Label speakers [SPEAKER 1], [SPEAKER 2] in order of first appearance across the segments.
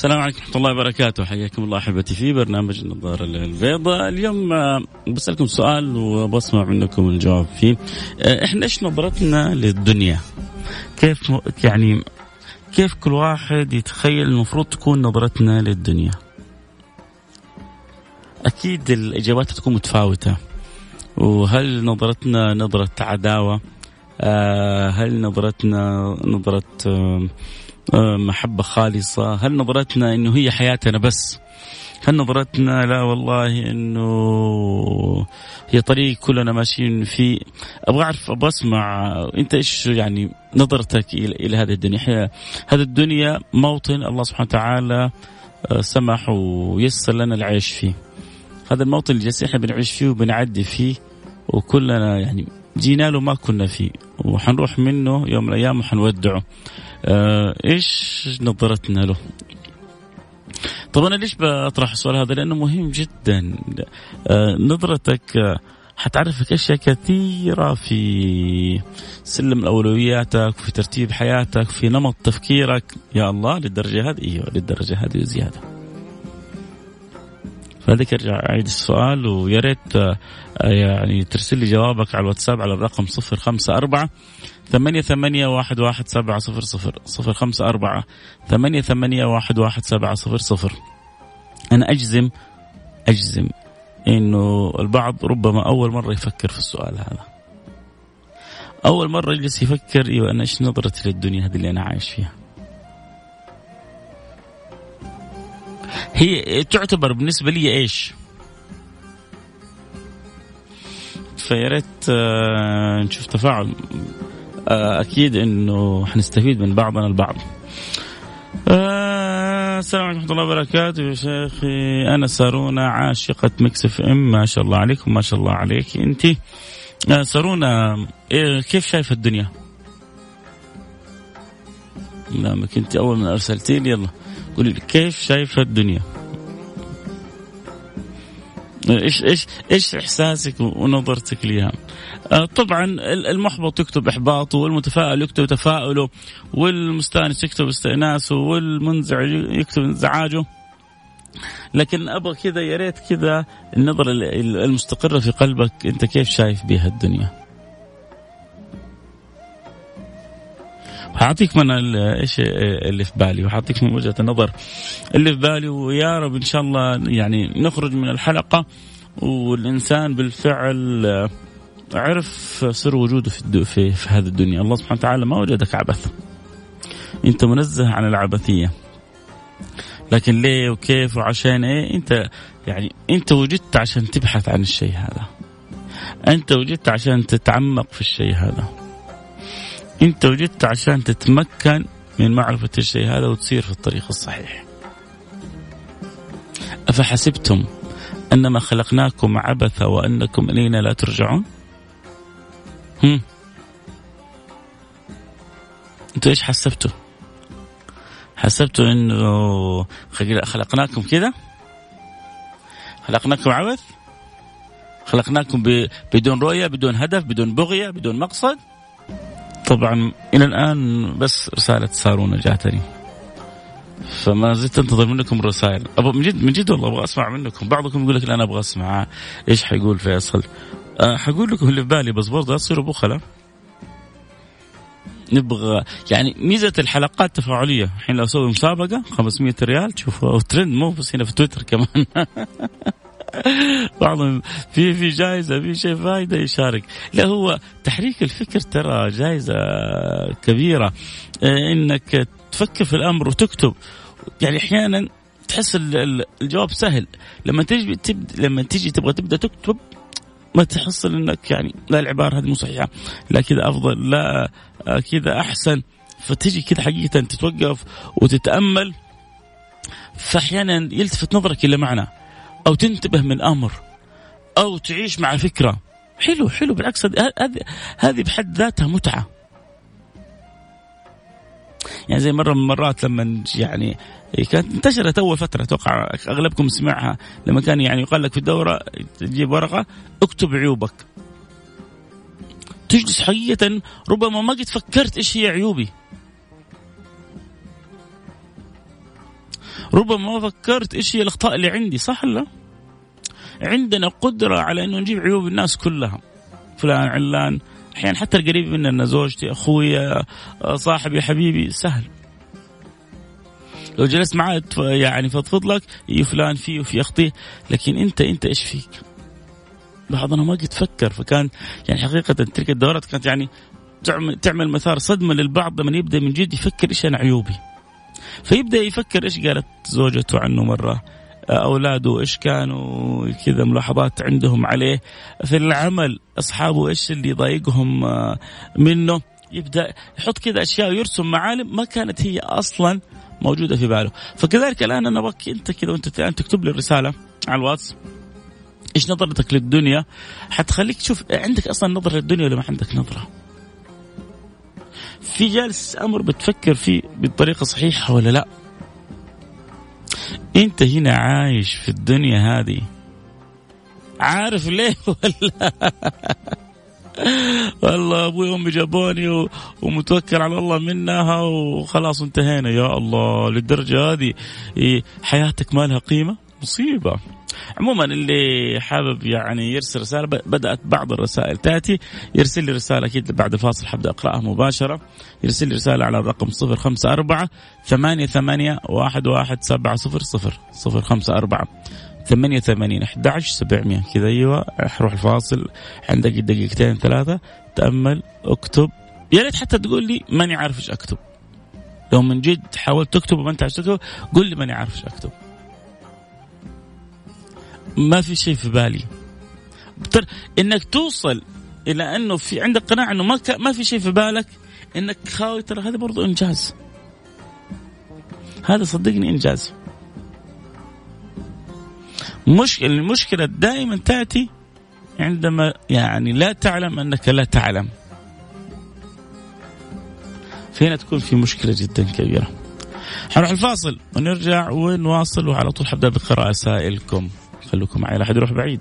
[SPEAKER 1] السلام عليكم ورحمة الله وبركاته. حياكم الله أحبتي في برنامج النظارة البيضاء اليوم آه، بسألكم سؤال وبسمع منكم الجواب فيه. آه، إحنا إيش نظرتنا للدنيا؟ كيف يعني كيف كل واحد يتخيل المفروض تكون نظرتنا للدنيا؟ أكيد الإجابات تكون متفاوتة. وهل نظرتنا نظرة عداوة؟ آه، هل نظرتنا نظرة محبة خالصة. هل نظرتنا أنه هي حياتنا بس؟ هل نظرتنا لا والله إنه هي طريق كلنا ماشيين فيه؟ أبغى أعرف أبغى أسمع. أنت إيش يعني نظرتك إلى هذه الدنيا؟ هذه الدنيا موطن الله سبحانه وتعالى آه، سمح ويسر لنا العيش فيه. هذا الموطن اللي إحنا بنعيش فيه وبنعدي فيه وكلنا يعني جينا له ما كنا فيه وحنروح منه يوم من الأيام وحنودعه. آه إيش نظرتنا له؟ طب أنا ليش بطرح السؤال هذا؟ لأنه مهم جدا. آه نظرتك آه حتعرفك أشياء كثيرة في سلم الاولوياتك في ترتيب حياتك في نمط تفكيرك. يا الله للدرجة هذه؟ إيوه للدرجة هذه وزيادة. فلذلك ارجع أعيد السؤال ويا ريت آه، يعني ترسل لي جوابك على الواتساب على الرقم 054 ثمانية ثمانية واحد واحد سبعة صفر صفر صفر خمسة أربعة ثمانية ثمانية واحد واحد سبعة صفر صفر. أنا أجزم أجزم إنه البعض ربما أول مرة يفكر في السؤال هذا. أول مرة يجلس يفكر إيوه أنا إيش نظرتي للدنيا هذه اللي أنا عايش فيها؟ هي تعتبر بالنسبة لي إيش؟ فيا ريت آه، نشوف تفاعل. آه، أكيد إنه حنستفيد من بعضنا البعض. آه السلام عليكم ورحمة الله وبركاته يا شيخي. أنا سارونا عاشقة Mix FM. ما شاء الله عليكم ما شاء الله عليك. آه سارونا إيه كيف شايفة الدنيا؟ نعمك انت أول ما ارسلتي لي يلا. قولي لي كيف شايفه الدنيا؟ إيش إيش إيش إحساسك ونظرتك لها؟ آه، طبعا المحبط يكتب إحباطه والمتفائل يكتب تفاؤله والمستانس يكتب استئناسه والمنزعج يكتب انزعاجه لكن أبغى كذا يا ريت كذا النظرة المستقرة في قلبك أنت كيف شايف بها الدنيا حاعطيك من إيش اللي في بالي وحاعطيك من وجهة النظر اللي في بالي. ويا رب إن شاء الله يعني نخرج من الحلقة والإنسان بالفعل عرف سر وجوده في, في في هذه الدنيا. الله سبحانه وتعالى ما وجدك عبث. أنت منزه عن العبثية. لكن ليه وكيف وعشان إيه؟ أنت يعني أنت وجدت عشان تبحث عن الشيء هذا. أنت وجدت عشان تتعمق في الشيء هذا. انت وجدت عشان تتمكن من معرفة الشيء هذا وتسير في الطريق الصحيح أفحسبتم أنما خلقناكم عبثا وأنكم إلينا لا ترجعون هم أنتوا إيش حسبتوا؟ حسبتوا إنه خلقناكم كذا؟ خلقناكم عبث؟ خلقناكم بدون رؤية، بدون هدف، بدون بغية، بدون مقصد؟ طبعا إلى الآن بس رسالة سارونا جاتني. فما زلت أنتظر منكم رسائل أبغى من جد من جد والله أبغى أسمع منكم. بعضكم يقول لك أنا أبغى أسمع. إيش حيقول فيصل؟ أه حقول لكم اللي في بالي بس برضه تصيروا بخلة نبغى يعني ميزة الحلقات تفاعلية. الحين لو أسوي مسابقة 500 ريال تشوفوا ترند مو بس هنا في تويتر كمان. بعضهم في في جائزة في شيء فايدة يشارك. لا هو تحريك الفكر ترى جائزة كبيرة. آه، إنك تفكر في الأمر وتكتب. يعني أحيانا تحس الجواب سهل. لما تجي تبد لما تيجي تبغى تبدأ تكتب ما تحصل إنك يعني لا العبارة هذه مو صحيحة. لا كذا أفضل لا كذا أحسن. فتجي كذا حقيقة تتوقف وتتأمل. فاحيانا يلتفت نظرك إلى معنى. أو تنتبه من أمر أو تعيش مع فكرة. حلو حلو بالعكس هذه هذه بحد ذاتها متعة. يعني زي مرة من المرات لما يعني كانت انتشرت أول فترة أتوقع أغلبكم سمعها. لما كان يعني يقال لك في الدورة تجيب ورقة اكتب عيوبك. تجلس حقيقة ربما ما قد فكرت إيش هي عيوبي. ربما ما فكرت إيش هي الأخطاء اللي عندي صح ولا عندنا قدرة على إنه نجيب عيوب الناس كلها فلان علان أحيانا حتى القريب مننا زوجتي أخويا صاحبي حبيبي سهل لو جلست معاه يعني فضفض لك فلان فيه وفي أخطيه لكن أنت أنت إيش فيك؟ بعضنا ما قد فكر فكان يعني حقيقة تلك الدورات كانت يعني تعمل مثار صدمة للبعض لما يبدأ من جد يفكر إيش أنا عيوبي. فيبدأ يفكر إيش قالت زوجته عنه مرة. أولاده إيش كانوا كذا ملاحظات عندهم عليه. في العمل أصحابه إيش اللي يضايقهم آه، منه. يبدأ يحط كذا أشياء ويرسم معالم ما كانت هي أصلا موجودة في باله. فكذلك الآن أنا أبغاك أنت كذا وأنت الآن تكتب لي الرسالة على الواتس. إيش نظرتك للدنيا؟ حتخليك تشوف عندك أصلا نظرة للدنيا ولا ما عندك نظرة؟ في جالس أمر بتفكر فيه بالطريقة صحيحة ولا لا؟ أنت هنا عايش في الدنيا هذه. عارف ليه ولا والله أبوي وأمي جابوني ومتوكل على الله منها وخلاص انتهينا. يا الله للدرجة هذه حياتك ما لها قيمة؟ مصيبة. عموما اللي حابب يعني يرسل رسالة بدأت بعض الرسائل تأتي. يرسل لي رسالة أكيد بعد الفاصل حبدأ أقرأها مباشرة. يرسل لي رسالة على الرقم 054 88 واحد واحد سبعة صفر صفر. صفر خمسة أربعة ثمانية ثمانين أحد عشر سبعمية. كذا أيوة حروح الفاصل. عندك دقيقتين ثلاثة. تأمل اكتب. يا ريت حتى تقول لي ماني عارف إيش أكتب. لو من جد حاولت تكتب وما أنت عارف تكتب قول لي ماني عارف إيش أكتب. ما في شيء في بالي. إنك توصل إلى إنه في عندك قناعه إنه ما ك... ما في شيء في بالك إنك خاوي ترى هذا برضو إنجاز. هذا صدقني إنجاز. مش المشكلة دائما تأتي عندما يعني لا تعلم أنك لا تعلم. فهنا تكون في مشكلة جدا كبيرة. حنروح الفاصل ونرجع ونواصل وعلى طول حبدأ بقراءة رسائلكم خلوكم معي. لا حد يروح بعيد.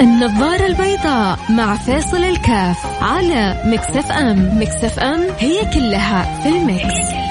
[SPEAKER 2] النظارة البيضاء مع فاصل الكاف على Mix FM. Mix FM هي كلها في ال
[SPEAKER 1] mix.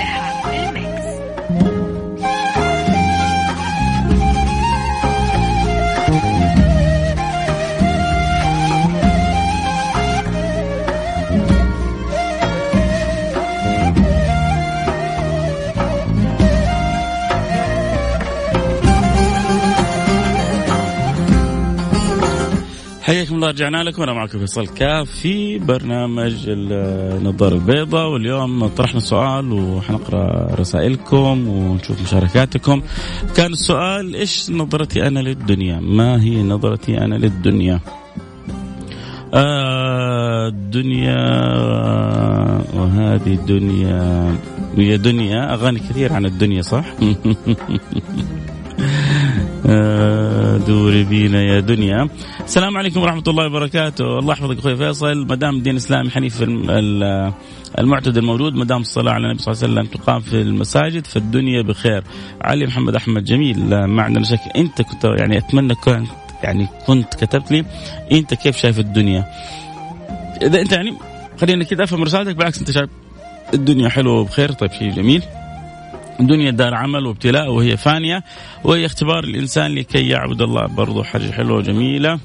[SPEAKER 1] الله رجعنا لكم أنا معكم فيصل كاف في برنامج النظارة البيضاء واليوم طرحنا سؤال وحنقرأ رسائلكم ونشوف مشاركاتكم. كان السؤال إيش نظرتي أنا للدنيا؟ ما هي نظرتي أنا للدنيا؟ آه الدنيا وهذه الدنيا هي دنيا. أغاني كثير عن الدنيا صح؟ آه، دوري بينا يا دنيا. السلام عليكم ورحمة الله وبركاته. الله يحفظك أخوي فيصل. ما دام الدين الإسلامي حنيف المعتدل موجود ما دام الصلاة على النبي صلى الله عليه وسلم تقام في المساجد فالدنيا بخير. علي محمد أحمد جميل ما عندنا شك أنت كنت يعني أتمنى كنت يعني كنت كتبت لي أنت كيف شايف الدنيا. إذا أنت يعني خلينا كذا أفهم رسالتك بالعكس أنت شايف الدنيا حلوة وبخير. طيب شيء جميل. الدنيا دار عمل وابتلاء وهي فانية وهي اختبار الإنسان لكي يعبد الله. برضو حاجة حلوة وجميلة.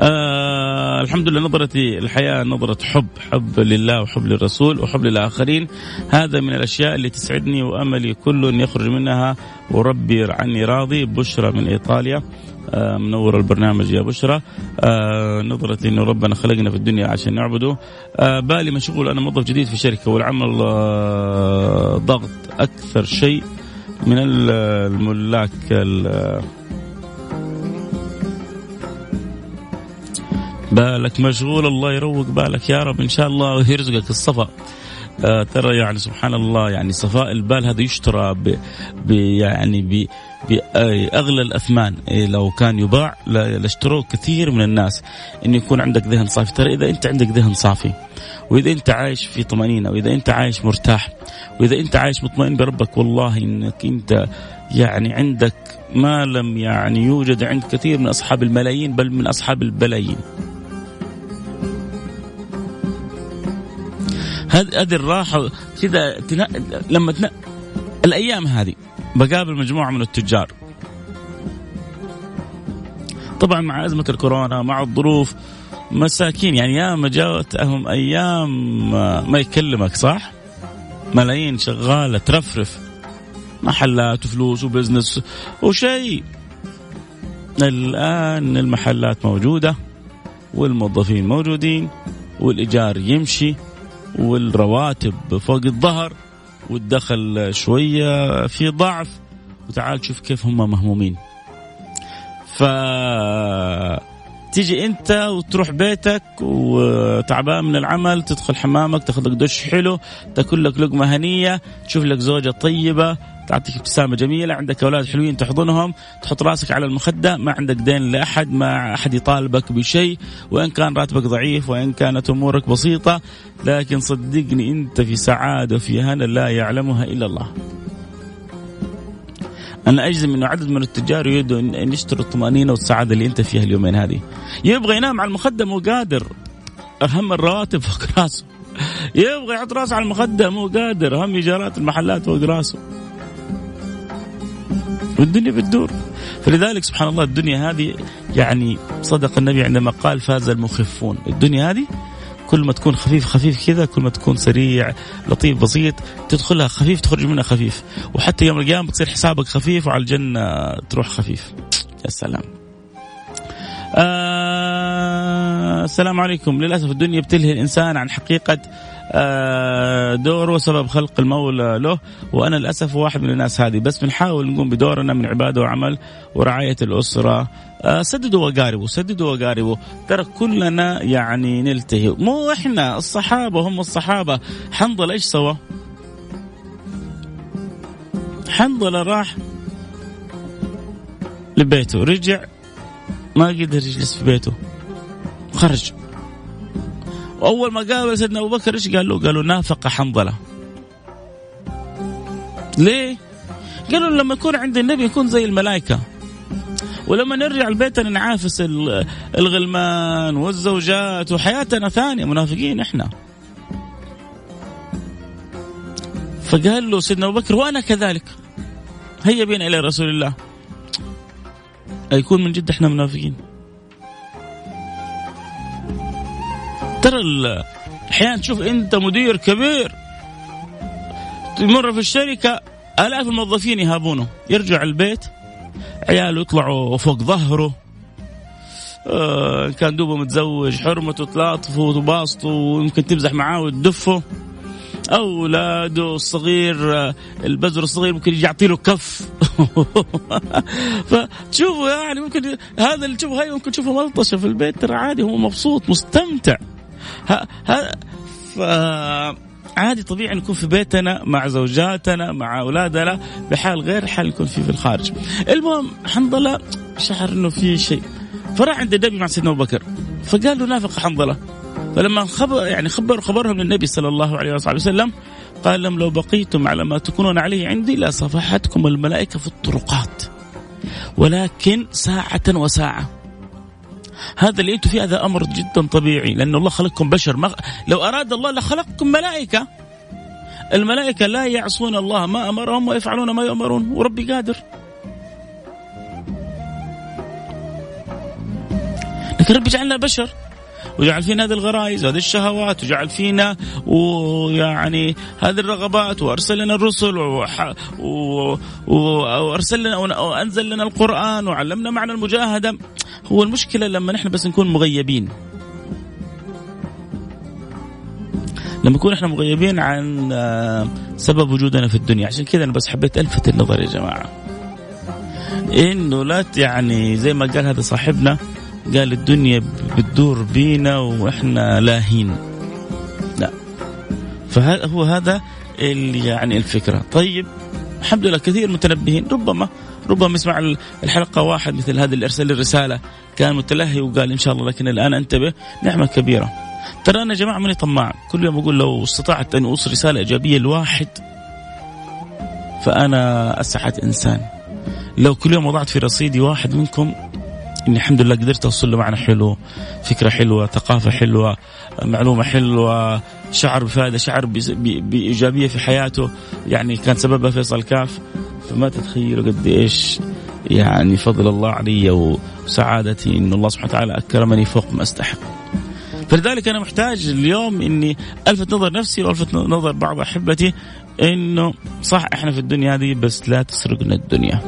[SPEAKER 1] آه فالحمد لله نظرتي الحياة نظرة حب حب لله وحب للرسول وحب للآخرين. هذا من الأشياء اللي تسعدني وأملي أن يخرج منها. وربي عني راضي بشرى من إيطاليا. منور البرنامج يا بشرى. آه، نظرتي إنه ربنا خلقنا في الدنيا عشان نعبده. آه، بالي مشغول أنا موظف جديد في شركة والعمل ضغط أكثر شيء من الملاك بالك مشغول الله يروق بالك يا رب. إن شاء الله ويرزقك الصفا. آه ترى يعني سبحان الله يعني صفاء البال هذا يشترى ب ب يعني ب باغلى الأثمان. إيه لو كان يباع لاشتروه كثير من الناس. انه يكون عندك ذهن صافي. ترى إذا أنت عندك ذهن صافي وإذا أنت عايش في طمأنينة وإذا أنت عايش مرتاح وإذا أنت عايش مطمئن بربك والله إنك أنت يعني عندك ما لم يعني يوجد عند كثير من أصحاب الملايين بل من أصحاب البلايين. هذه الراحة كذا لما تنا... الأيام هذه بقابل مجموعة من التجار. طبعا مع أزمة الكورونا مع الظروف مساكين يعني ياما جاءتهم أيام ما يكلمك صح؟ ملايين شغالة ترفرف. محلات وفلوس وبزنس وشيء. الآن المحلات موجودة والموظفين موجودين والإيجار يمشي. والرواتب فوق الظهر والدخل شوية في ضعف. وتعال شوف كيف هم مهمومين. ف تيجي انت وتروح بيتك وتعبان من العمل تدخل حمامك تاخذ لك دش حلو تاكل لك لقمة هنية تشوف لك زوجة طيبة تعطيك ابتسامة جميلة. عندك أولاد حلوين تحضنهم تحط راسك على المخدة. ما عندك دين لأحد ما أحد يطالبك بشيء. وإن كان راتبك ضعيف وإن كانت أمورك بسيطة لكن صدقني أنت في سعادة وفي هنا لا يعلمها إلا الله. أنا أجزم إنه عدد من التجار يريدوا أن يشتروا الطمانينة والسعادة اللي أنت فيها اليومين هذه. يبغى ينام على المخدة مو قادر. أهم الرواتب فوق راسه. يبغى يحط راسه على المخدة مو قادر. أهم إيجارات المحلات فوق راسه. والدنيا بتدور. فلذلك سبحان الله الدنيا هذه يعني صدق النبي عندما قال فاز المخفون. الدنيا هذه كل ما تكون خفيف خفيف كذا كل ما تكون سريع لطيف بسيط تدخلها خفيف تخرج منها خفيف. وحتى يوم القيامة بتصير حسابك خفيف وعلى الجنة تروح خفيف. يا سلام. آه السلام عليكم. للأسف الدنيا بتلهي الإنسان عن حقيقة دوره سبب خلق المولى له وأنا للأسف واحد من الناس هذه. بس بنحاول نقوم بدورنا من عبادة وعمل ورعاية الأسرة. آه، سددوا وقاربوا سددوا وقاربوا. ترى كلنا يعني نلتهي. مو إحنا الصحابة هم الصحابة. حنظل إيش سوى؟ حنظله راح لبيته. رجع ما قدر يجلس في بيته. خرج. واول ما قابل سيدنا أبو بكر إيش قال له؟ قالوا نافق حنظلة. ليه؟ قالوا لما يكون عند النبي يكون زي الملائكة. ولما نرجع لبيتنا نعافس الغلمان والزوجات وحياتنا ثانية منافقين إحنا. فقال له سيدنا أبو بكر وأنا كذلك. هيا بنا إلى رسول الله. يكون من جد إحنا منافقين. ترى أحيانا تشوف أنت مدير كبير تمر في الشركة آلاف الموظفين يهابونه. يرجع البيت عياله يطلعوا فوق ظهره. آه كان دوبه متزوج حرمته تلاطفه وتباسطه ويمكن تمزح معاه وتدفه. أولاده الصغير آه، البزر الصغير ممكن يجي يعطي له كف. فتشوفوا يعني ممكن هذا اللي تشوفه هاي ممكن تشوفه ملطشة في البيت ترى عادي هو مبسوط مستمتع. ها ف عادي طبيعي نكون في بيتنا مع زوجاتنا مع أولادنا بحال غير حال نكون فيه في الخارج. المهم حنظلة شعر إنه في شيء. فراح عند النبي مع سيدنا أبو بكر فقال له نافق حنظلة. فلما خبر يعني خبر خبرهم للنبي صلى الله عليه وصحبه وسلم قال لهم لو بقيتم على ما تكونون عليه عندي لصفحتكم الملائكة في الطرقات. ولكن ساعة وساعة. هذا اللي أنتم فيه هذا أمر جدا طبيعي لأن الله خلقكم بشر. ما لو أراد الله لخلقكم ملائكة. الملائكة لا يعصون الله. ما أمرهم ويفعلون ما يؤمرون. وربي قادر. لكن ربي جعلنا بشر. وجعل فينا هذه الغرائز وهذه الشهوات وجعل فينا ويعني هذه الرغبات وأرسل لنا الرسل وأرسل لنا وأنزل لنا القرآن وعلمنا معنى المجاهدة. هو المشكلة لما نحن بس نكون مغيبين. لما نكون إحنا مغيبين عن آه، سبب وجودنا في الدنيا. عشان كذا أنا بس حبيت ألفت النظر يا جماعة. إنه لا يعني زي ما قال هذا صاحبنا قال الدنيا بتدور بينا وإحنا لاهين. لا. فهذا هو هذا اللي يعني الفكرة. طيب الحمد لله كثير متنبهين. ربما ربما يسمع الحلقة واحد مثل هذا اللي أرسل الرسالة. كان متلهي وقال إن شاء الله لكن الآن أنتبه نعمة كبيرة. ترى أنا يا جماعة ماني طماع كل يوم أقول لو استطعت أن اوصل رسالة إيجابية لواحد فأنا أسعد إنسان. لو كل يوم وضعت في رصيدي واحد منكم إني الحمد لله قدرت أوصل له معنى حلو فكرة حلوة ثقافة حلوة معلومة حلوة شعر بفائده شعر بإيجابية في حياته يعني كان سببها فيصل كاف فما تتخيلوا قد إيش يعني فضل الله علي وسعادتي إن الله سبحانه وتعالى أكرمني فوق ما استحق. فلذلك أنا محتاج اليوم إني ألفت نظر نفسي وألفت نظر بعض أحبتي إنه صح إحنا في الدنيا هذه بس لا تسرقنا الدنيا.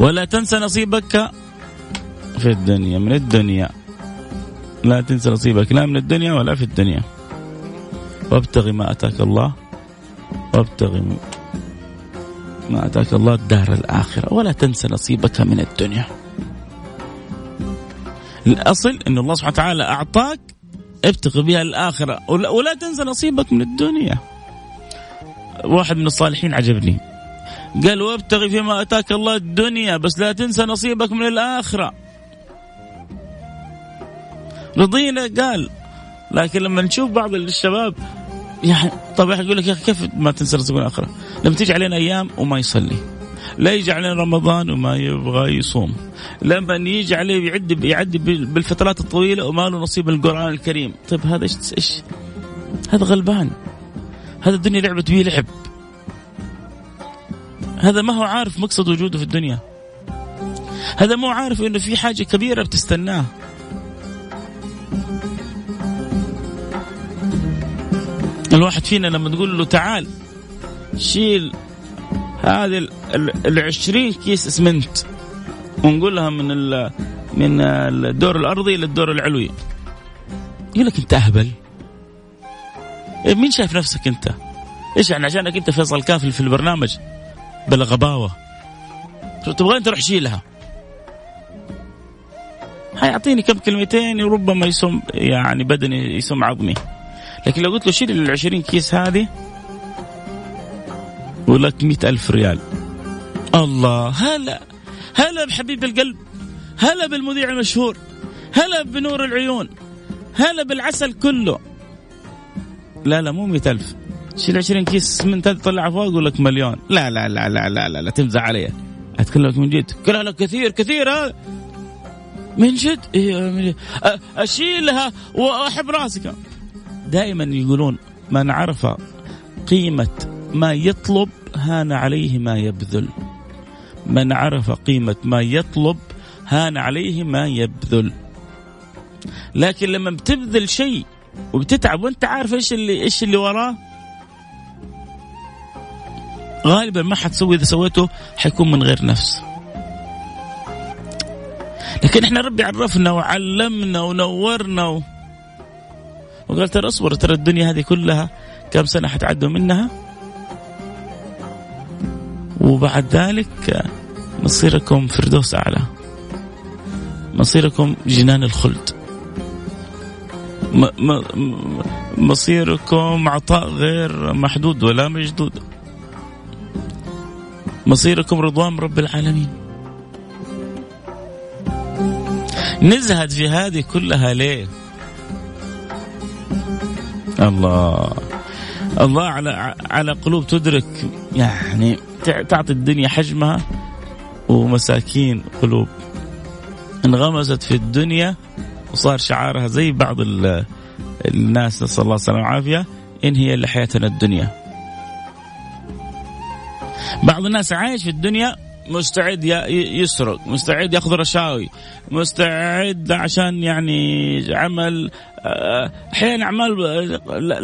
[SPEAKER 1] ولا تنسى نصيبك في الدنيا من الدنيا. لا تنسى نصيبك لا من الدنيا ولا في الدنيا. وابتغي ما آتاك الله وابتغي ما آتاك الله الدار الآخرة ولا تنسى نصيبك من الدنيا. الأصل إن الله سبحانه وتعالى أعطاك ابتغي بها الآخرة ولا تنسى نصيبك من الدنيا. واحد من الصالحين عجبني قال وابتغي فيما آتاك الله الدنيا بس لا تنسى نصيبك من الآخرة. رضينا قال. لكن لما نشوف بعض الشباب يعني طبعا يقول لك يا أخي كيف ما تنسى من الآخرة؟ لما تيجي علينا أيام وما يصلي. لا يجي علينا رمضان وما يبغى يصوم لما يجي عليه يعد يعدي بالفترات الطويلة وما له نصيب من القرآن الكريم. طيب هذا إيش إيش؟ هذا غلبان. هذا الدنيا لعبت به لعب. هذا ما هو عارف مقصد وجوده في الدنيا. هذا مو عارف إنه في حاجة كبيرة بتستناه. الواحد فينا لما تقول له تعال شيل هذه ال 20 كيس اسمنت ونقول لها من ال من الدور الأرضي للدور العلوي. يقول لك أنت أهبل. إيه مين شايف نفسك أنت؟ إيش يعني عشانك أنت فيصل كافل في البرنامج؟ بلا غباوة. تبغى أنت تروح شيلها. حيعطيني كم كلمتين وربما يسم يعني بدني يسم عظمي. لكن لو قلت له شيل ال 20 كيس هذه ولك مئة ألف ريال. الله هلا هلا بحبيب القلب هلا بالمذيع المشهور هلا بنور العيون هلا بالعسل كله. لا لا مو مئة ألف. شيل 20 كيس من تطلع فوق يقول لك مليون. لا لا لا لا لا لا, لا تمزح علي. أتكلمك من جد. لا لا كثير كثير هذا من جد؟ إيه من جد. أشيلها وأحب راسك. دائما يقولون من عرف قيمة ما يطلب هان عليه ما يبذل. من عرف قيمة ما يطلب هان عليه ما يبذل. لكن لما بتبذل شيء وبتتعب وانت عارف إيش اللي إيش اللي وراه؟ غالبا ما حتسوي إذا سويته حيكون من غير نفس. لكن إحنا ربي عرفنا وعلمنا ونورنا و... وقال ترى اصبر ترى الدنيا هذه كلها كم سنة حتعدوا منها؟ وبعد ذلك مصيركم فردوس أعلى. مصيركم جنان الخلد. مصيركم عطاء غير محدود ولا مجدود مصيركم رضوان رب العالمين. نزهد في هذه كلها ليه؟ الله الله على على قلوب تدرك يعني تعطي الدنيا حجمها ومساكين قلوب انغمست في الدنيا وصار شعارها زي بعض الناس نسأل الله السلامة والعافية إن هي إلا حياتنا الدنيا. بعض الناس عايش في الدنيا مستعد يسرق مستعد ياخذ رشاوي مستعد عشان يعني عمل أحيانا أعمال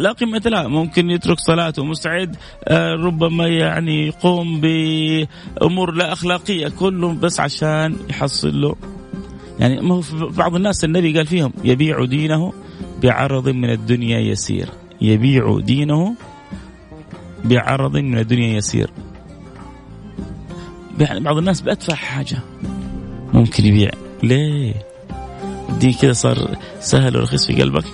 [SPEAKER 1] لا قيمة لها. ممكن يترك صلاته مستعد آه، ربما يعني يقوم بأمور لا أخلاقية. كله بس عشان يحصل له. يعني ما هو بعض الناس النبي قال فيهم يبيع دينه بعرض من الدنيا يسير. يبيع دينه بعرض من الدنيا يسير. يعني بعض الناس بأدفع حاجة. ممكن يبيع. ليه؟ الدين كذا صار سهل ورخيص في قلبك.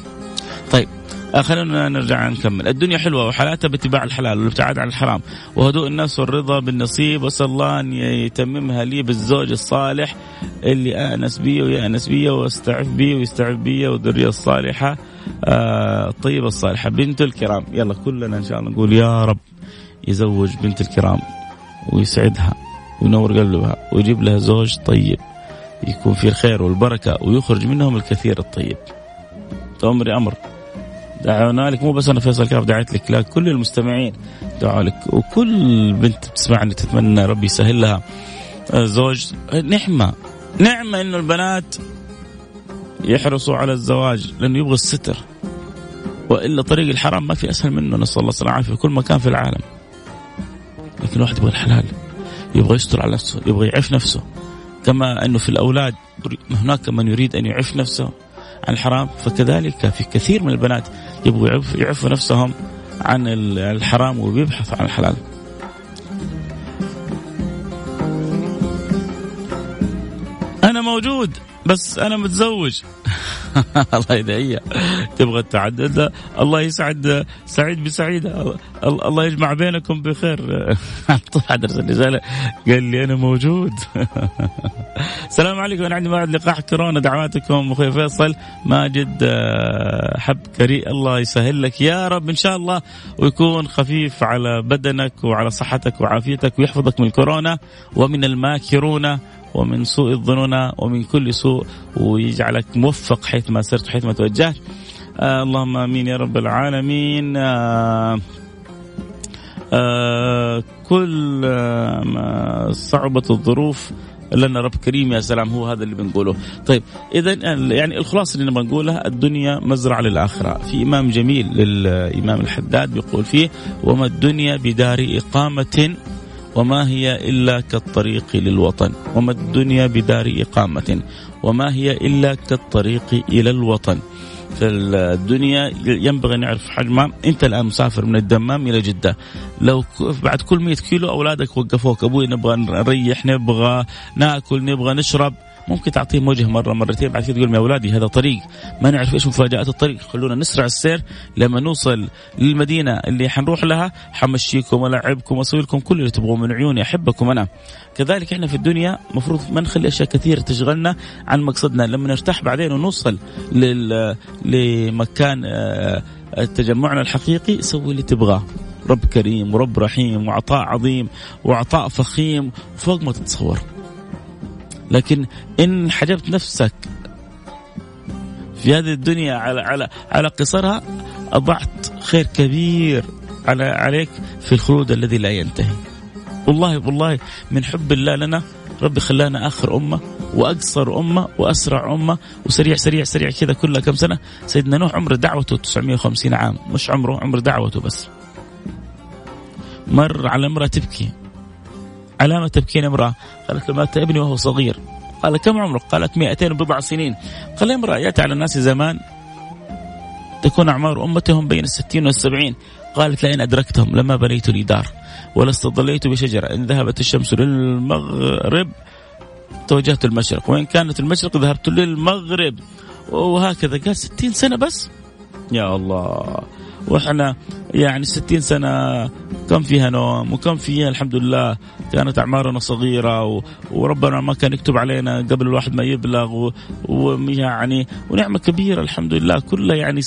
[SPEAKER 1] طيب آه، خلينا نرجع نكمل. الدنيا حلوة وحالاتها باتباع الحلال والابتعاد عن الحرام. وهدوء الناس والرضا بالنصيب. وأسأل الله أن يتممها لي بالزوج الصالح اللي أنس بي ويأنس بي واستعف بي ويستعف بي والذرية الصالحة آه، الطيبة الصالحة بنت الكرام. يلا كلنا إن شاء الله نقول يا رب يزوج بنت الكرام ويسعدها وينور قلبها ويجيب لها زوج طيب. يكون فيه الخير والبركة ويخرج منهم الكثير الطيب. أمري أمر. دعونا لك مو بس أنا فيصل كاف دعيت لك لا كل المستمعين دعوا لك. وكل بنت بتسمعني تتمنى ربي يسهل لها زوج نعمة نعمة إنه البنات يحرصوا على الزواج لأنه يبغى الستر. وإلا طريق الحرام ما في أسهل منه نسأل الله السلامه في كل مكان في العالم. لكن الواحد يبغى الحلال يبغى يستر على نفسه يبغى يعف نفسه. كما أنه في الأولاد هناك من يريد أن يعف نفسه عن الحرام فكذلك في كثير من البنات يبغوا يعفوا نفسهم عن الحرام وبيبحثوا عن الحلال. أنا موجود. بس أنا متزوج. الله يدعيها. تبغى التعدد؟ الله يسعد سعيد بسعيد. الله يجمع بينكم بخير. طلع درس الرساله قال لي أنا موجود. السلام عليكم. أنا عندي موعد لقاح كورونا. دعواتكم أخوي فيصل. ماجد آه، حب كريم. الله يسهل لك يا رب. إن شاء الله ويكون خفيف على بدنك وعلى صحتك وعافيتك ويحفظك من الكورونا. ومن الماكرون. ومن سوء الظنون ومن كل سوء ويجعلك موفق حيثما سرت وحيثما توجهت. آه اللهم آمين يا رب العالمين. آه آه كل ما صعبت الظروف لنا رب كريم يا سلام هو هذا اللي بنقوله. طيب إذا يعني الخلاصة اللي نبغى نقولها الدنيا مزرعة للآخرة. في إمام جميل للإمام الحداد بيقول فيه وما الدنيا بدار إقامة وما هي إلا كالطريق للوطن وما الدنيا بدار إقامة وما هي إلا كالطريق إلى الوطن. فالدنيا ينبغي نعرف حجمها. أنت الآن مسافر من الدمام إلى جدة. لو بعد كل 100 كيلو أولادك وقفوك. أبوي نبغى نريح نبغى ناكل نبغى نشرب. ممكن تعطيهم وجه مرة مرتين بعد كده تقول يا أولادي هذا طريق. ما نعرف إيش مفاجآت الطريق. خلونا نسرع السير. لما نوصل للمدينة اللي حنروح لها حمشيكم والعبكم واسوي لكم كل اللي تبغوه من عيوني. أحبكم أنا. كذلك إحنا في الدنيا مفروض ما نخلي أشياء كثيرة تشغلنا عن مقصدنا. لما نرتاح بعدين ونوصل لل... لمكان آه، تجمعنا الحقيقي سوي اللي تبغاه. رب كريم ورب رحيم وعطاء عظيم وعطاء فخيم. فوق ما تتصور. لكن إن حجبت نفسك في هذه الدنيا على على على قصرها أضعت خير كبير على عليك في الخلود الذي لا ينتهي. والله والله من حب الله لنا ربي خلانا آخر أمة وأقصر أمة وأسرع أمة وسريع سريع سريع كذا كلها كم سنة؟ سيدنا نوح عمر دعوته 950 عام مش عمره عمر دعوته بس. مر على امرأة تبكي علامة تبكين امرأة. قالت له مات ابني وهو صغير. قال كم عمرك؟ قالت 200 وبضع سنين. قال امرأة يأتي على الناس زمان تكون أعمار أمتهم بين الستين والسبعين. قالت لئن أدركتهم لما بنيت لي دار ولا استظليت بشجرة إن ذهبت الشمس للمغرب. توجهت المشرق وإن كانت المشرق ذهبت للمغرب. وهكذا قال ستين سنة بس. يا الله. وإحنا يعني ستين سنة كم فيها نوم وكم فيها الحمد لله كانت أعمارنا صغيرة وربنا ما كان يكتب علينا قبل الواحد ما يبلغ ويعني ونعمة كبيرة الحمد لله. كلها يعني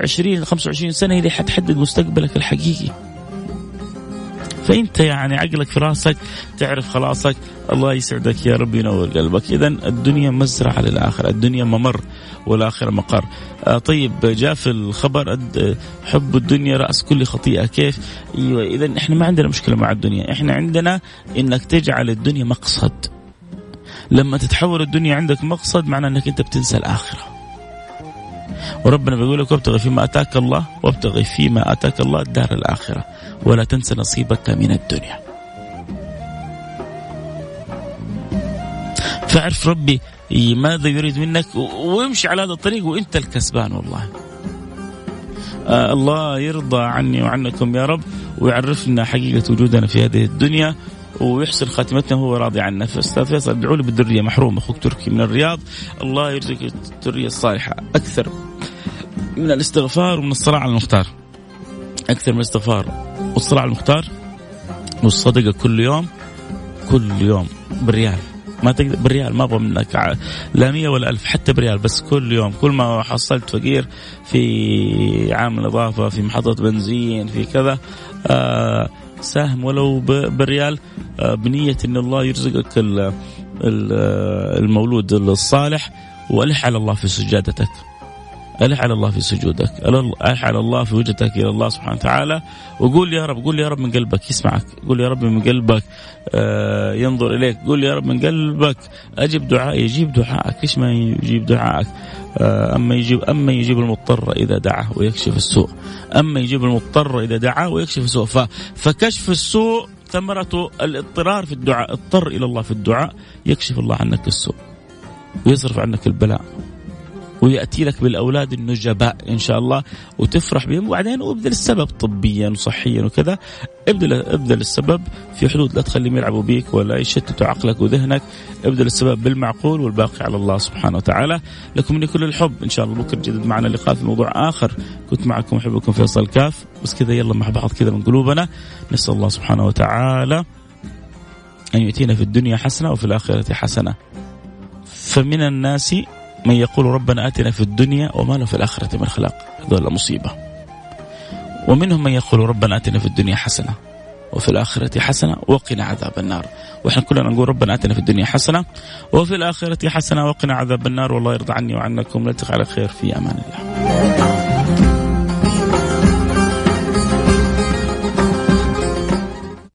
[SPEAKER 1] 20 25 سنة هي اللي حتحدد مستقبلك الحقيقي. فانت يعني عقلك في راسك تعرف خلاصك الله يسعدك يا رب ينور قلبك. اذا الدنيا مزرعة للآخرة الدنيا ممر والآخرة مقر. آه طيب جاء في الخبر حب الدنيا رأس كل خطيئة. كيف؟ أيوه اذا إحنا ما عندنا مشكلة مع الدنيا. إحنا عندنا إنك تجعل الدنيا مقصد. لما تتحول الدنيا عندك مقصد معناه إنك أنت بتنسى الآخرة. وربنا بيقول لك وابتغي فيما آتاك الله وابتغي فيما آتاك الله الدار الآخرة ولا تنسى نصيبك من الدنيا. فاعرف ربي ماذا يريد منك وامشي على هذا الطريق وانت الكسبان والله. آه الله يرضى عني وعنكم يا رب ويعرفنا حقيقة وجودنا في هذه الدنيا ويحسن خاتمتنا وهو راضي عنا فاستاذ فيصل ادعوا لي بالذرية محروم أخوك تركي من الرياض. الله يرزقك الذرية الصالحة. أكثر من الاستغفار ومن الصلاه على المختار. أكثر من الاستغفار والصلاه على المختار. والصدقة كل يوم كل يوم بالريال ما تقدر بالريال ما أبغى منك. لا 100 ولا 1000 حتى بريال بس كل يوم. كل ما حصلت فقير في عامل اضافه في محطة بنزين في كذا آه ساهم ولو بريال آه، بنية أن الله يرزقك المولود الصالح وألح على الله في سجادتك. ألح على الله في سجودك ألح على الله في وجهتك إلى الله سبحانه وتعالى وقول يا رب قول يا رب من قلبك يسمعك قول يا رب من قلبك آه، ينظر إليك قول يا رب من قلبك أجب دعائي يجيب دعائك ليش ما يجيب دعائك آه، أما يجيب أما يجيب المضطر إذا دعاه ويكشف السوء أما يجيب المضطر إذا دعاه ويكشف السوء فكشف السوء ثمرة الاضطرار في الدعاء اضطر إلى الله في الدعاء يكشف الله عنك السوء ويصرف عنك البلاء. ويأتي لك بالأولاد النجباء إن شاء الله وتفرح بهم. وبعدين ابذل السبب طبيا وصحيا وكذا. ابذل ابذل السبب في حدود لا تخليهم يلعبوا بيك ولا يشتتوا عقلك وذهنك. ابذل السبب بالمعقول والباقي على الله سبحانه وتعالى. لكم مني كل الحب. إن شاء الله بكرة جدد معنا لقاء في موضوع آخر. كنت معكم أحبكم فيصل كاف. بس كذا يلا مع بعض كذا من قلوبنا. نسأل الله سبحانه وتعالى أن يؤتينا في الدنيا حسنة وفي الآخرة حسنة. فمن الناس من يقول ربنا آتنا في الدنيا وما له في الآخرة من خلاق. هذول مصيبة. ومنهم من يقول ربنا آتنا في الدنيا حسنة وفي الآخرة حسنة وقنا عذاب النار. وإحنا كلنا نقول ربنا آتنا في الدنيا حسنة وفي الآخرة حسنة وقنا عذاب النار. والله يرضى عني وعنكم. نلتقي على خير في أمان الله